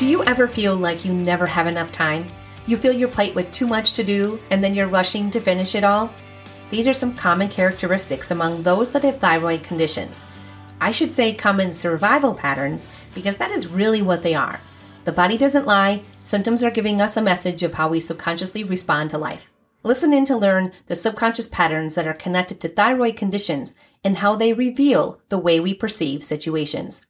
Do you ever feel like you never have enough time? You fill your plate with too much to do and then you're rushing to finish it all? These are some common characteristics among those that have thyroid conditions. I should say common survival patterns because that is really what they are. The body doesn't lie, symptoms are giving us a message of how we subconsciously respond to life. Listen in to learn the subconscious patterns that are connected to thyroid conditions and how they reveal the way we perceive situations.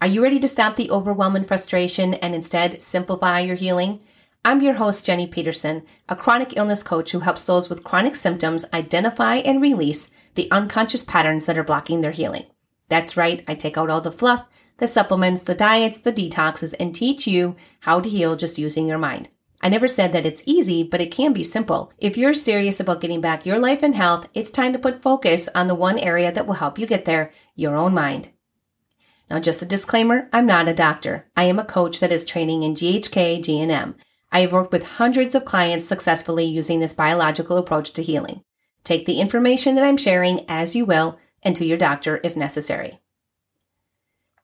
Are you ready to stop the overwhelm and frustration and instead simplify your healing? I'm your host, Jenny Peterson, a chronic illness coach who helps those with chronic symptoms identify and release the unconscious patterns that are blocking their healing. That's right, I take out all the fluff, the supplements, the diets, the detoxes, and teach you how to heal just using your mind. I never said that it's easy, but it can be simple. If you're serious about getting back your life and health, it's time to put focus on the one area that will help you get there your own mind. Now, just a disclaimer I'm not a doctor. I am a coach that is training in GHK GNM. I have worked with hundreds of clients successfully using this biological approach to healing. Take the information that I'm sharing as you will and to your doctor if necessary.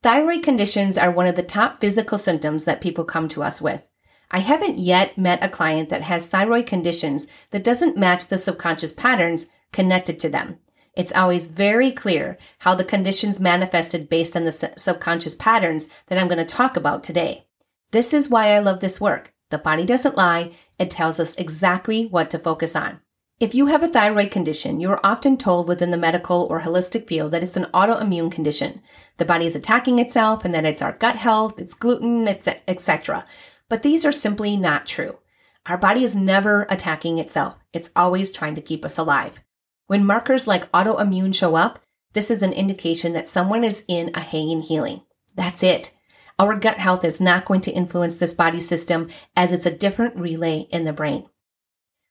Thyroid conditions are one of the top physical symptoms that people come to us with. I haven't yet met a client that has thyroid conditions that doesn't match the subconscious patterns connected to them. It's always very clear how the conditions manifested based on the subconscious patterns that I'm going to talk about today. This is why I love this work. The body doesn't lie, it tells us exactly what to focus on. If you have a thyroid condition, you are often told within the medical or holistic field that it's an autoimmune condition. The body is attacking itself and that it's our gut health, it's gluten, etc. But these are simply not true. Our body is never attacking itself. It's always trying to keep us alive. When markers like autoimmune show up, this is an indication that someone is in a hanging healing. That's it. Our gut health is not going to influence this body system as it's a different relay in the brain.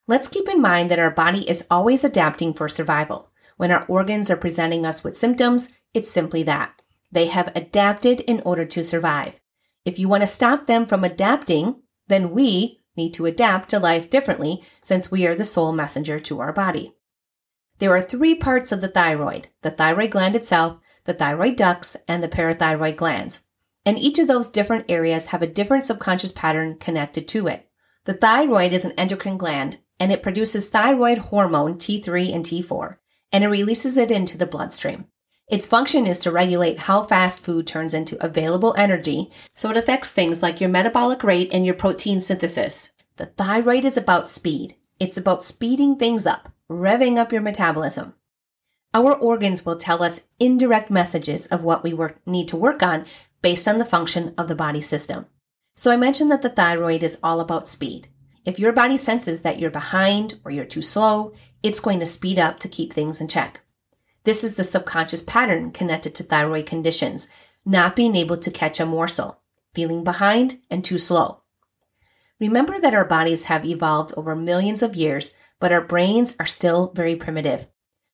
Let's keep in mind that our body is always adapting for survival. When our organs are presenting us with symptoms, it's simply that. They have adapted in order to survive. If you want to stop them from adapting, then we need to adapt to life differently since we are the sole messenger to our body. There are three parts of the thyroid the thyroid gland itself, the thyroid ducts, and the parathyroid glands. And each of those different areas have a different subconscious pattern connected to it. The thyroid is an endocrine gland, and it produces thyroid hormone T3 and T4, and it releases it into the bloodstream. Its function is to regulate how fast food turns into available energy, so it affects things like your metabolic rate and your protein synthesis. The thyroid is about speed. It's about speeding things up, revving up your metabolism. Our organs will tell us indirect messages of what we work, need to work on based on the function of the body system. So I mentioned that the thyroid is all about speed. If your body senses that you're behind or you're too slow, it's going to speed up to keep things in check. This is the subconscious pattern connected to thyroid conditions, not being able to catch a morsel, feeling behind and too slow. Remember that our bodies have evolved over millions of years but our brains are still very primitive.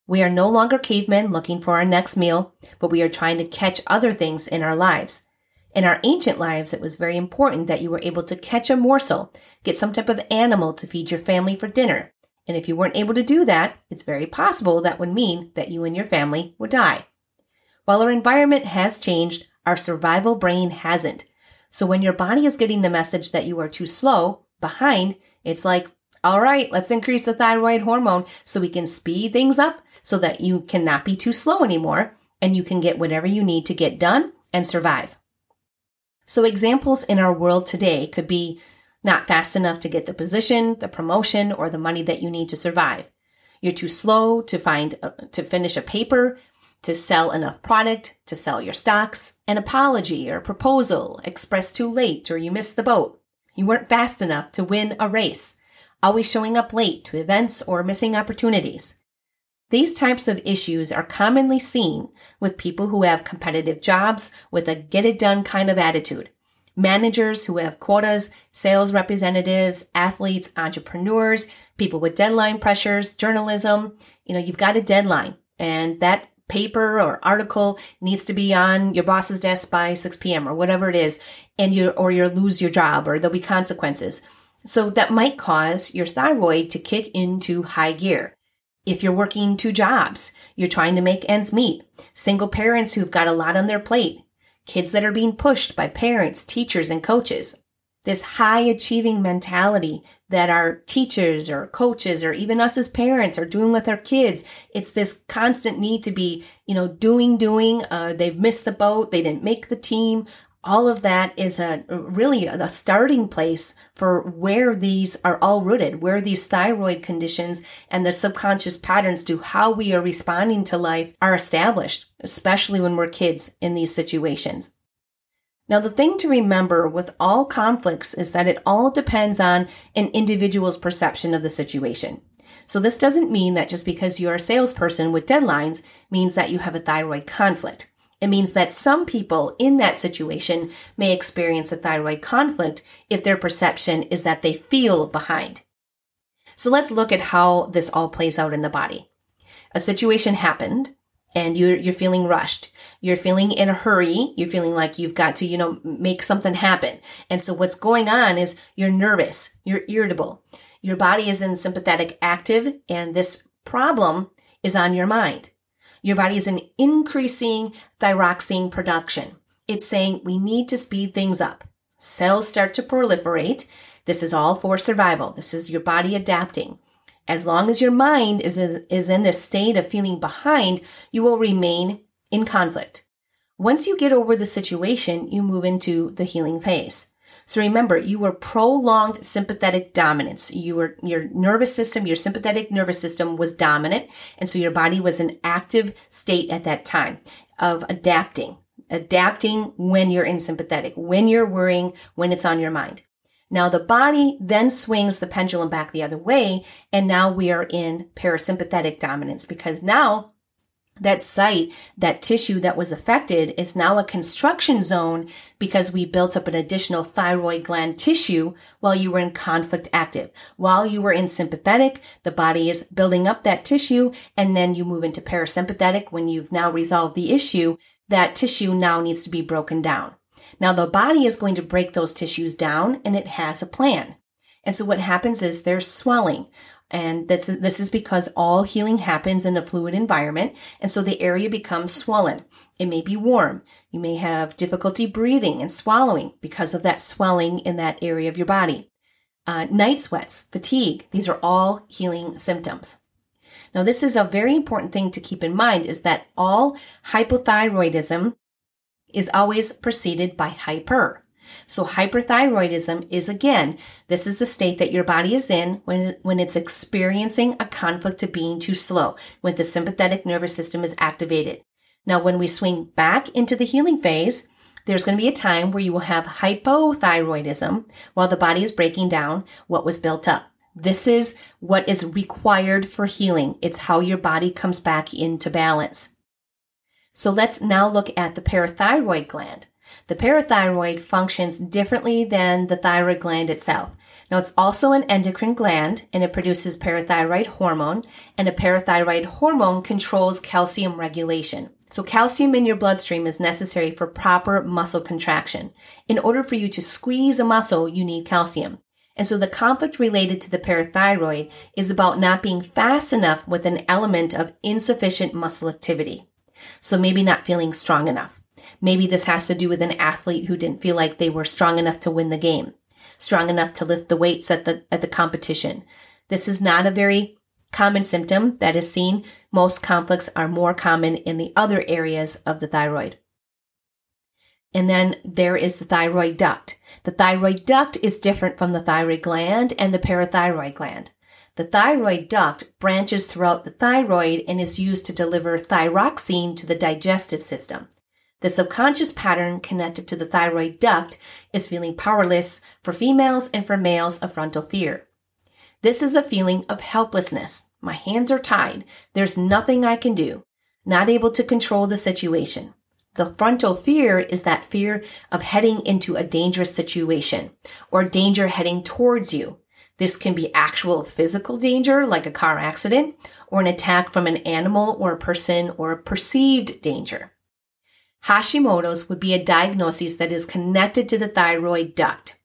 We are no longer cavemen looking for our next meal, but we are trying to catch other things in our lives. In our ancient lives, it was very important that you were able to catch a morsel, get some type of animal to feed your family for dinner. And if you weren't able to do that, it's very possible that would mean that you and your family would die. While our environment has changed, our survival brain hasn't. So when your body is getting the message that you are too slow, behind, it's like, all right, let's increase the thyroid hormone so we can speed things up so that you cannot be too slow anymore and you can get whatever you need to get done and survive. So, examples in our world today could be not fast enough to get the position, the promotion, or the money that you need to survive. You're too slow to find uh, to finish a paper, to sell enough product, to sell your stocks, an apology or proposal expressed too late or you missed the boat. You weren't fast enough to win a race always showing up late to events or missing opportunities. These types of issues are commonly seen with people who have competitive jobs with a get it done kind of attitude. Managers who have quotas, sales representatives, athletes, entrepreneurs, people with deadline pressures, journalism. You know, you've got a deadline and that paper or article needs to be on your boss's desk by 6 p.m. or whatever it is, and you or you'll lose your job or there'll be consequences. So that might cause your thyroid to kick into high gear. If you're working two jobs, you're trying to make ends meet. Single parents who've got a lot on their plate. kids that are being pushed by parents, teachers, and coaches. This high achieving mentality that our teachers or coaches or even us as parents are doing with our kids. It's this constant need to be, you know, doing, doing. Uh, they've missed the boat. They didn't make the team all of that is a really a starting place for where these are all rooted, where these thyroid conditions and the subconscious patterns to how we are responding to life are established, especially when we're kids in these situations. Now, the thing to remember with all conflicts is that it all depends on an individual's perception of the situation. So this doesn't mean that just because you're a salesperson with deadlines means that you have a thyroid conflict. It means that some people in that situation may experience a thyroid conflict if their perception is that they feel behind. So let's look at how this all plays out in the body. A situation happened and you're, you're feeling rushed. You're feeling in a hurry. You're feeling like you've got to, you know, make something happen. And so what's going on is you're nervous. You're irritable. Your body is in sympathetic active and this problem is on your mind. Your body is an increasing thyroxine production. It's saying we need to speed things up. Cells start to proliferate. This is all for survival. This is your body adapting. As long as your mind is, is in this state of feeling behind, you will remain in conflict. Once you get over the situation, you move into the healing phase. So remember, you were prolonged sympathetic dominance. You were, your nervous system, your sympathetic nervous system was dominant. And so your body was in active state at that time of adapting, adapting when you're in sympathetic, when you're worrying, when it's on your mind. Now the body then swings the pendulum back the other way. And now we are in parasympathetic dominance because now that site, that tissue that was affected is now a construction zone because we built up an additional thyroid gland tissue while you were in conflict active. While you were in sympathetic, the body is building up that tissue and then you move into parasympathetic when you've now resolved the issue. That tissue now needs to be broken down. Now the body is going to break those tissues down and it has a plan. And so what happens is there's swelling. And this is, this is because all healing happens in a fluid environment. And so the area becomes swollen. It may be warm. You may have difficulty breathing and swallowing because of that swelling in that area of your body. Uh, night sweats, fatigue, these are all healing symptoms. Now, this is a very important thing to keep in mind is that all hypothyroidism is always preceded by hyper. So hyperthyroidism is again, this is the state that your body is in when, when it's experiencing a conflict of being too slow, when the sympathetic nervous system is activated. Now, when we swing back into the healing phase, there's going to be a time where you will have hypothyroidism while the body is breaking down what was built up. This is what is required for healing. It's how your body comes back into balance. So let's now look at the parathyroid gland. The parathyroid functions differently than the thyroid gland itself. Now, it's also an endocrine gland and it produces parathyroid hormone, and a parathyroid hormone controls calcium regulation. So, calcium in your bloodstream is necessary for proper muscle contraction. In order for you to squeeze a muscle, you need calcium. And so, the conflict related to the parathyroid is about not being fast enough with an element of insufficient muscle activity. So, maybe not feeling strong enough. Maybe this has to do with an athlete who didn't feel like they were strong enough to win the game, strong enough to lift the weights at the, at the competition. This is not a very common symptom that is seen. Most conflicts are more common in the other areas of the thyroid. And then there is the thyroid duct. The thyroid duct is different from the thyroid gland and the parathyroid gland. The thyroid duct branches throughout the thyroid and is used to deliver thyroxine to the digestive system. The subconscious pattern connected to the thyroid duct is feeling powerless for females and for males of frontal fear. This is a feeling of helplessness. My hands are tied. There's nothing I can do. Not able to control the situation. The frontal fear is that fear of heading into a dangerous situation or danger heading towards you. This can be actual physical danger, like a car accident, or an attack from an animal or a person, or a perceived danger. Hashimoto's would be a diagnosis that is connected to the thyroid duct.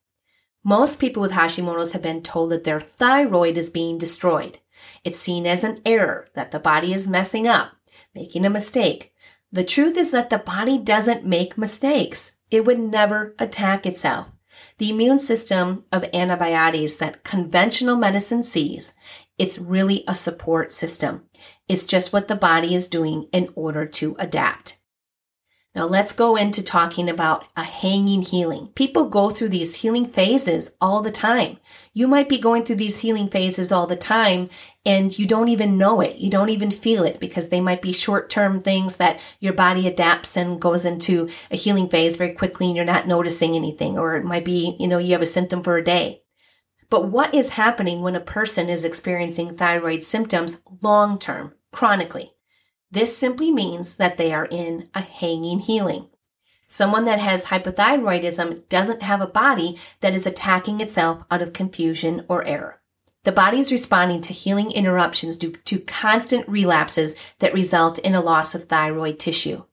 Most people with Hashimoto's have been told that their thyroid is being destroyed. It's seen as an error that the body is messing up, making a mistake. The truth is that the body doesn't make mistakes. It would never attack itself. The immune system of antibiotics that conventional medicine sees, it's really a support system. It's just what the body is doing in order to adapt. Now let's go into talking about a hanging healing. People go through these healing phases all the time. You might be going through these healing phases all the time and you don't even know it. You don't even feel it because they might be short term things that your body adapts and goes into a healing phase very quickly and you're not noticing anything. Or it might be, you know, you have a symptom for a day. But what is happening when a person is experiencing thyroid symptoms long term, chronically? This simply means that they are in a hanging healing. Someone that has hypothyroidism doesn't have a body that is attacking itself out of confusion or error. The body is responding to healing interruptions due to constant relapses that result in a loss of thyroid tissue.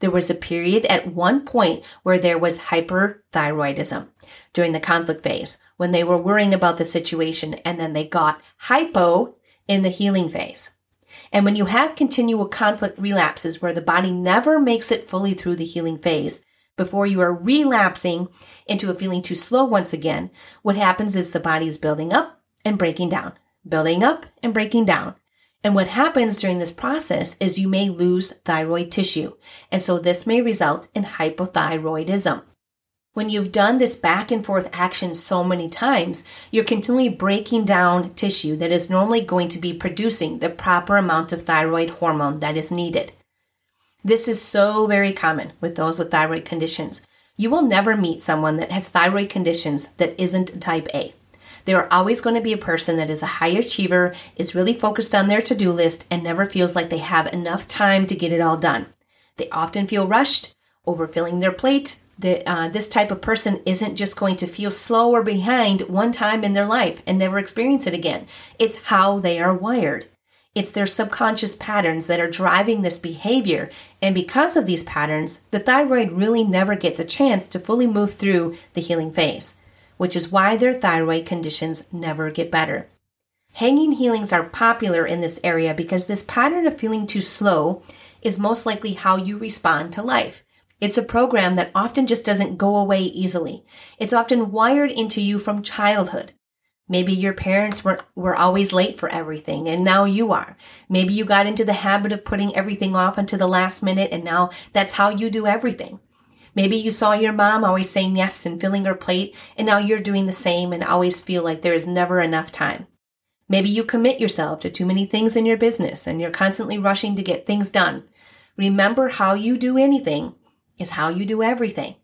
There was a period at one point where there was hyperthyroidism during the conflict phase when they were worrying about the situation and then they got hypo in the healing phase. And when you have continual conflict relapses where the body never makes it fully through the healing phase, before you are relapsing into a feeling too slow once again, what happens is the body is building up and breaking down, building up and breaking down. And what happens during this process is you may lose thyroid tissue. And so this may result in hypothyroidism. When you've done this back and forth action so many times, you're continually breaking down tissue that is normally going to be producing the proper amount of thyroid hormone that is needed. This is so very common with those with thyroid conditions. You will never meet someone that has thyroid conditions that isn't type A. There are always going to be a person that is a high achiever, is really focused on their to do list, and never feels like they have enough time to get it all done. They often feel rushed, overfilling their plate, that uh, this type of person isn't just going to feel slow or behind one time in their life and never experience it again. It's how they are wired. It's their subconscious patterns that are driving this behavior. And because of these patterns, the thyroid really never gets a chance to fully move through the healing phase, which is why their thyroid conditions never get better. Hanging healings are popular in this area because this pattern of feeling too slow is most likely how you respond to life. It's a program that often just doesn't go away easily. It's often wired into you from childhood. Maybe your parents were, were always late for everything and now you are. Maybe you got into the habit of putting everything off until the last minute and now that's how you do everything. Maybe you saw your mom always saying yes and filling her plate and now you're doing the same and always feel like there is never enough time. Maybe you commit yourself to too many things in your business and you're constantly rushing to get things done. Remember how you do anything is how you do everything.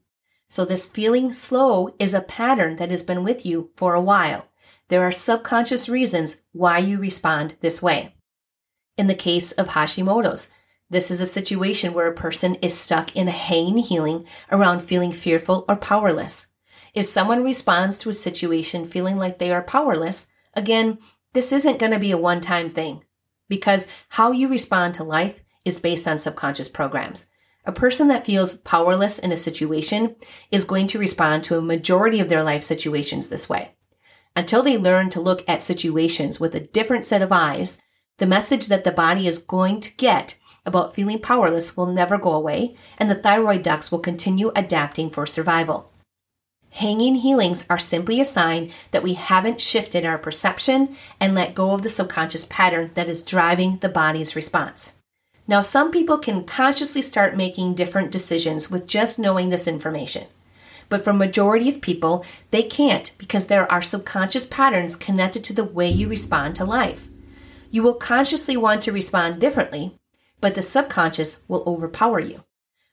So this feeling slow is a pattern that has been with you for a while. There are subconscious reasons why you respond this way. In the case of Hashimoto's, this is a situation where a person is stuck in a hanging healing around feeling fearful or powerless. If someone responds to a situation feeling like they are powerless, again, this isn't going to be a one time thing because how you respond to life is based on subconscious programs. A person that feels powerless in a situation is going to respond to a majority of their life situations this way. Until they learn to look at situations with a different set of eyes, the message that the body is going to get about feeling powerless will never go away, and the thyroid ducts will continue adapting for survival. Hanging healings are simply a sign that we haven't shifted our perception and let go of the subconscious pattern that is driving the body's response. Now, some people can consciously start making different decisions with just knowing this information. But for majority of people, they can't because there are subconscious patterns connected to the way you respond to life. You will consciously want to respond differently, but the subconscious will overpower you.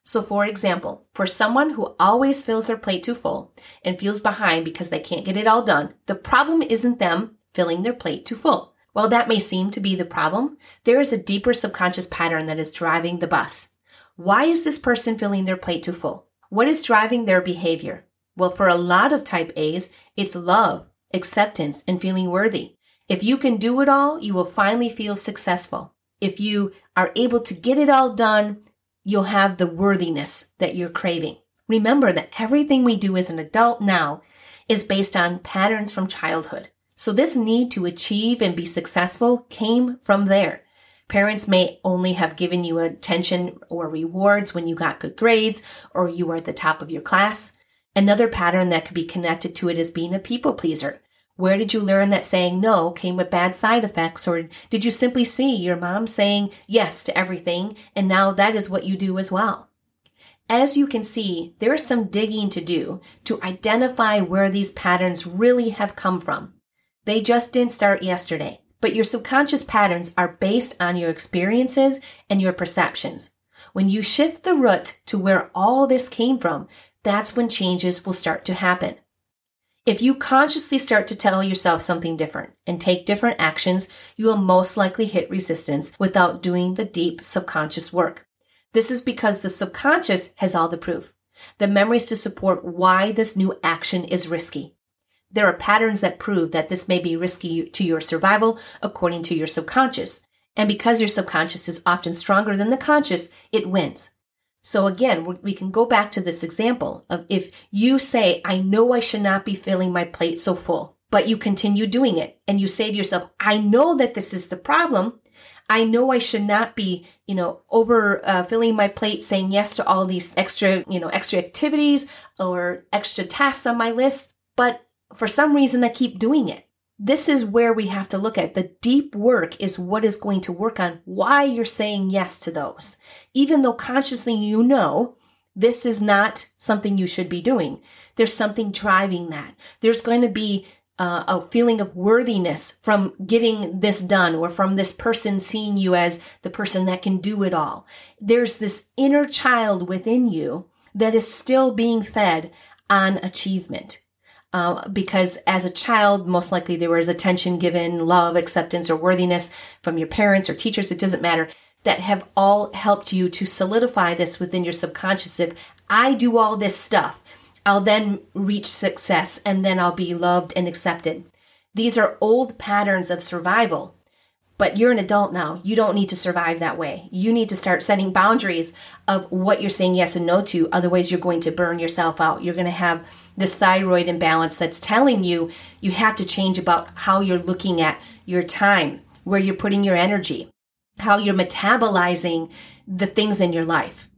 So, for example, for someone who always fills their plate too full and feels behind because they can't get it all done, the problem isn't them filling their plate too full. While that may seem to be the problem, there is a deeper subconscious pattern that is driving the bus. Why is this person filling their plate too full? What is driving their behavior? Well, for a lot of type A's, it's love, acceptance, and feeling worthy. If you can do it all, you will finally feel successful. If you are able to get it all done, you'll have the worthiness that you're craving. Remember that everything we do as an adult now is based on patterns from childhood. So this need to achieve and be successful came from there. Parents may only have given you attention or rewards when you got good grades or you were at the top of your class. Another pattern that could be connected to it is being a people pleaser. Where did you learn that saying no came with bad side effects? Or did you simply see your mom saying yes to everything and now that is what you do as well? As you can see, there is some digging to do to identify where these patterns really have come from. They just didn't start yesterday, but your subconscious patterns are based on your experiences and your perceptions. When you shift the root to where all this came from, that's when changes will start to happen. If you consciously start to tell yourself something different and take different actions, you will most likely hit resistance without doing the deep subconscious work. This is because the subconscious has all the proof, the memories to support why this new action is risky. There are patterns that prove that this may be risky to your survival according to your subconscious. And because your subconscious is often stronger than the conscious, it wins. So again, we can go back to this example of if you say, I know I should not be filling my plate so full, but you continue doing it and you say to yourself, I know that this is the problem. I know I should not be, you know, over uh, filling my plate, saying yes to all these extra, you know, extra activities or extra tasks on my list, but for some reason I keep doing it. This is where we have to look at the deep work is what is going to work on why you're saying yes to those. Even though consciously you know this is not something you should be doing. There's something driving that. There's going to be uh, a feeling of worthiness from getting this done or from this person seeing you as the person that can do it all. There's this inner child within you that is still being fed on achievement. Uh, because as a child, most likely there was attention given, love, acceptance, or worthiness from your parents or teachers, it doesn't matter, that have all helped you to solidify this within your subconscious. If I do all this stuff, I'll then reach success and then I'll be loved and accepted. These are old patterns of survival but you're an adult now. You don't need to survive that way. You need to start setting boundaries of what you're saying yes and no to. Otherwise, you're going to burn yourself out. You're going to have this thyroid imbalance that's telling you you have to change about how you're looking at your time, where you're putting your energy, how you're metabolizing the things in your life.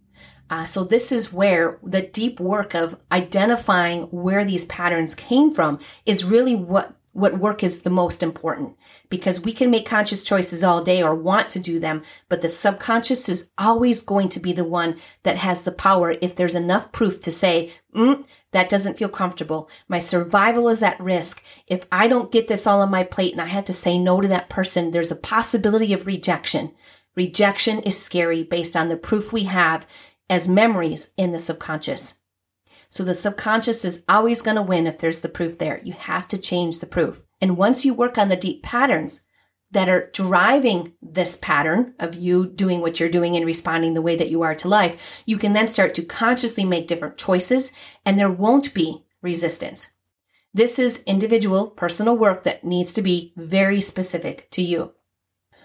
Uh, so, this is where the deep work of identifying where these patterns came from is really what what work is the most important because we can make conscious choices all day or want to do them, but the subconscious is always going to be the one that has the power if there's enough proof to say, mm, that doesn't feel comfortable. My survival is at risk. If I don't get this all on my plate and I had to say no to that person, there's a possibility of rejection. Rejection is scary based on the proof we have as memories in the subconscious. So the subconscious is always going to win if there's the proof there. You have to change the proof. And once you work on the deep patterns that are driving this pattern of you doing what you're doing and responding the way that you are to life, you can then start to consciously make different choices and there won't be resistance. This is individual personal work that needs to be very specific to you.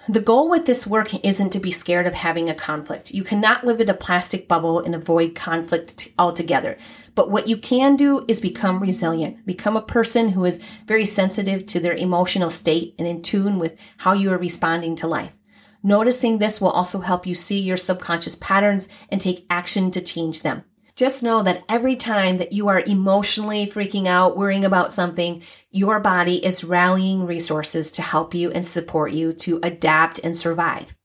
The goal with this work isn't to be scared of having a conflict. You cannot live in a plastic bubble and avoid conflict altogether. But what you can do is become resilient, become a person who is very sensitive to their emotional state and in tune with how you are responding to life. Noticing this will also help you see your subconscious patterns and take action to change them. Just know that every time that you are emotionally freaking out, worrying about something, your body is rallying resources to help you and support you to adapt and survive.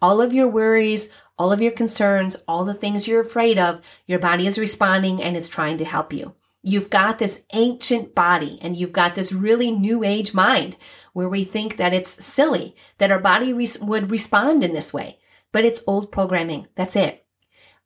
All of your worries, all of your concerns, all the things you're afraid of, your body is responding and it's trying to help you. You've got this ancient body and you've got this really new age mind where we think that it's silly that our body would respond in this way. But it's old programming. That's it.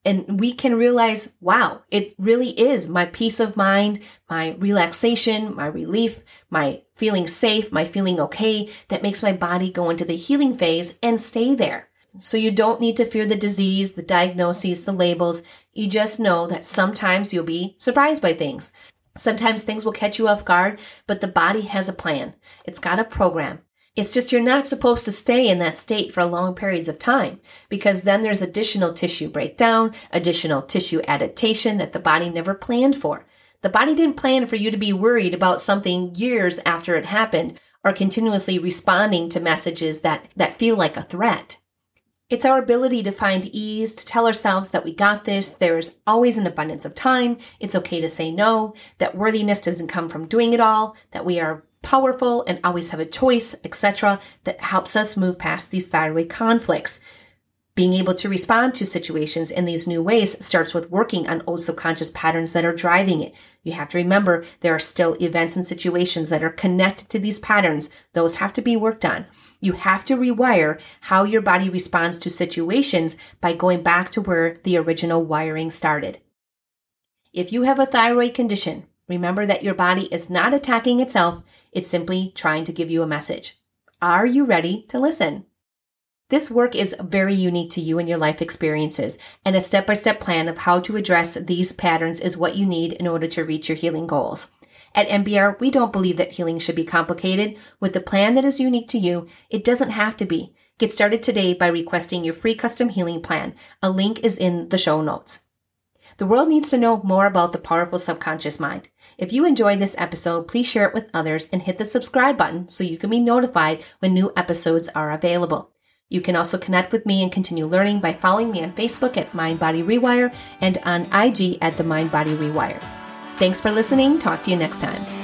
And we can realize, wow, it really is my peace of mind, my relaxation, my relief, my feeling safe, my feeling okay that makes my body go into the healing phase and stay there. So you don't need to fear the disease, the diagnoses, the labels. You just know that sometimes you'll be surprised by things. Sometimes things will catch you off guard, but the body has a plan. It's got a program. It's just you're not supposed to stay in that state for long periods of time because then there's additional tissue breakdown, additional tissue adaptation that the body never planned for. The body didn't plan for you to be worried about something years after it happened or continuously responding to messages that, that feel like a threat. It's our ability to find ease, to tell ourselves that we got this, there's always an abundance of time, it's okay to say no, that worthiness doesn't come from doing it all, that we are powerful and always have a choice, etc., that helps us move past these thyroid conflicts. Being able to respond to situations in these new ways starts with working on old subconscious patterns that are driving it. You have to remember there are still events and situations that are connected to these patterns. Those have to be worked on. You have to rewire how your body responds to situations by going back to where the original wiring started. If you have a thyroid condition, remember that your body is not attacking itself, it's simply trying to give you a message. Are you ready to listen? This work is very unique to you and your life experiences, and a step by step plan of how to address these patterns is what you need in order to reach your healing goals. At MBR, we don't believe that healing should be complicated. With the plan that is unique to you, it doesn't have to be. Get started today by requesting your free custom healing plan. A link is in the show notes. The world needs to know more about the powerful subconscious mind. If you enjoyed this episode, please share it with others and hit the subscribe button so you can be notified when new episodes are available. You can also connect with me and continue learning by following me on Facebook at Mind Body Rewire and on IG at the Mind Body Rewire. Thanks for listening. Talk to you next time.